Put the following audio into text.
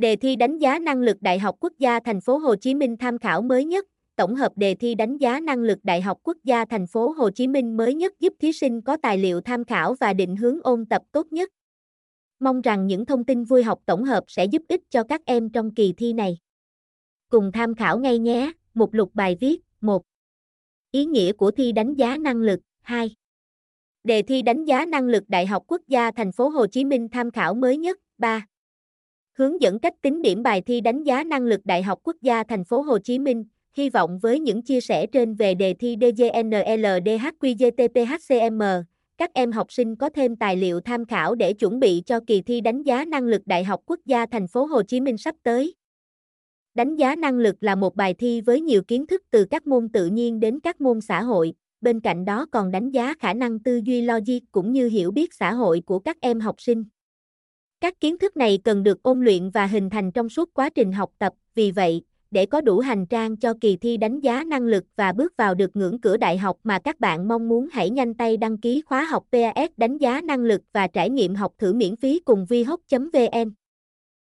Đề thi đánh giá năng lực Đại học Quốc gia Thành phố Hồ Chí Minh tham khảo mới nhất, tổng hợp đề thi đánh giá năng lực Đại học Quốc gia Thành phố Hồ Chí Minh mới nhất giúp thí sinh có tài liệu tham khảo và định hướng ôn tập tốt nhất. Mong rằng những thông tin vui học tổng hợp sẽ giúp ích cho các em trong kỳ thi này. Cùng tham khảo ngay nhé. Mục lục bài viết 1. Ý nghĩa của thi đánh giá năng lực 2. Đề thi đánh giá năng lực Đại học Quốc gia Thành phố Hồ Chí Minh tham khảo mới nhất 3. Hướng dẫn cách tính điểm bài thi đánh giá năng lực Đại học Quốc gia Thành phố Hồ Chí Minh. Hy vọng với những chia sẻ trên về đề thi DGNLDHQGTPHCM, các em học sinh có thêm tài liệu tham khảo để chuẩn bị cho kỳ thi đánh giá năng lực Đại học Quốc gia Thành phố Hồ Chí Minh sắp tới. Đánh giá năng lực là một bài thi với nhiều kiến thức từ các môn tự nhiên đến các môn xã hội, bên cạnh đó còn đánh giá khả năng tư duy logic cũng như hiểu biết xã hội của các em học sinh. Các kiến thức này cần được ôn luyện và hình thành trong suốt quá trình học tập, vì vậy, để có đủ hành trang cho kỳ thi đánh giá năng lực và bước vào được ngưỡng cửa đại học mà các bạn mong muốn hãy nhanh tay đăng ký khóa học PAS đánh giá năng lực và trải nghiệm học thử miễn phí cùng vihoc vn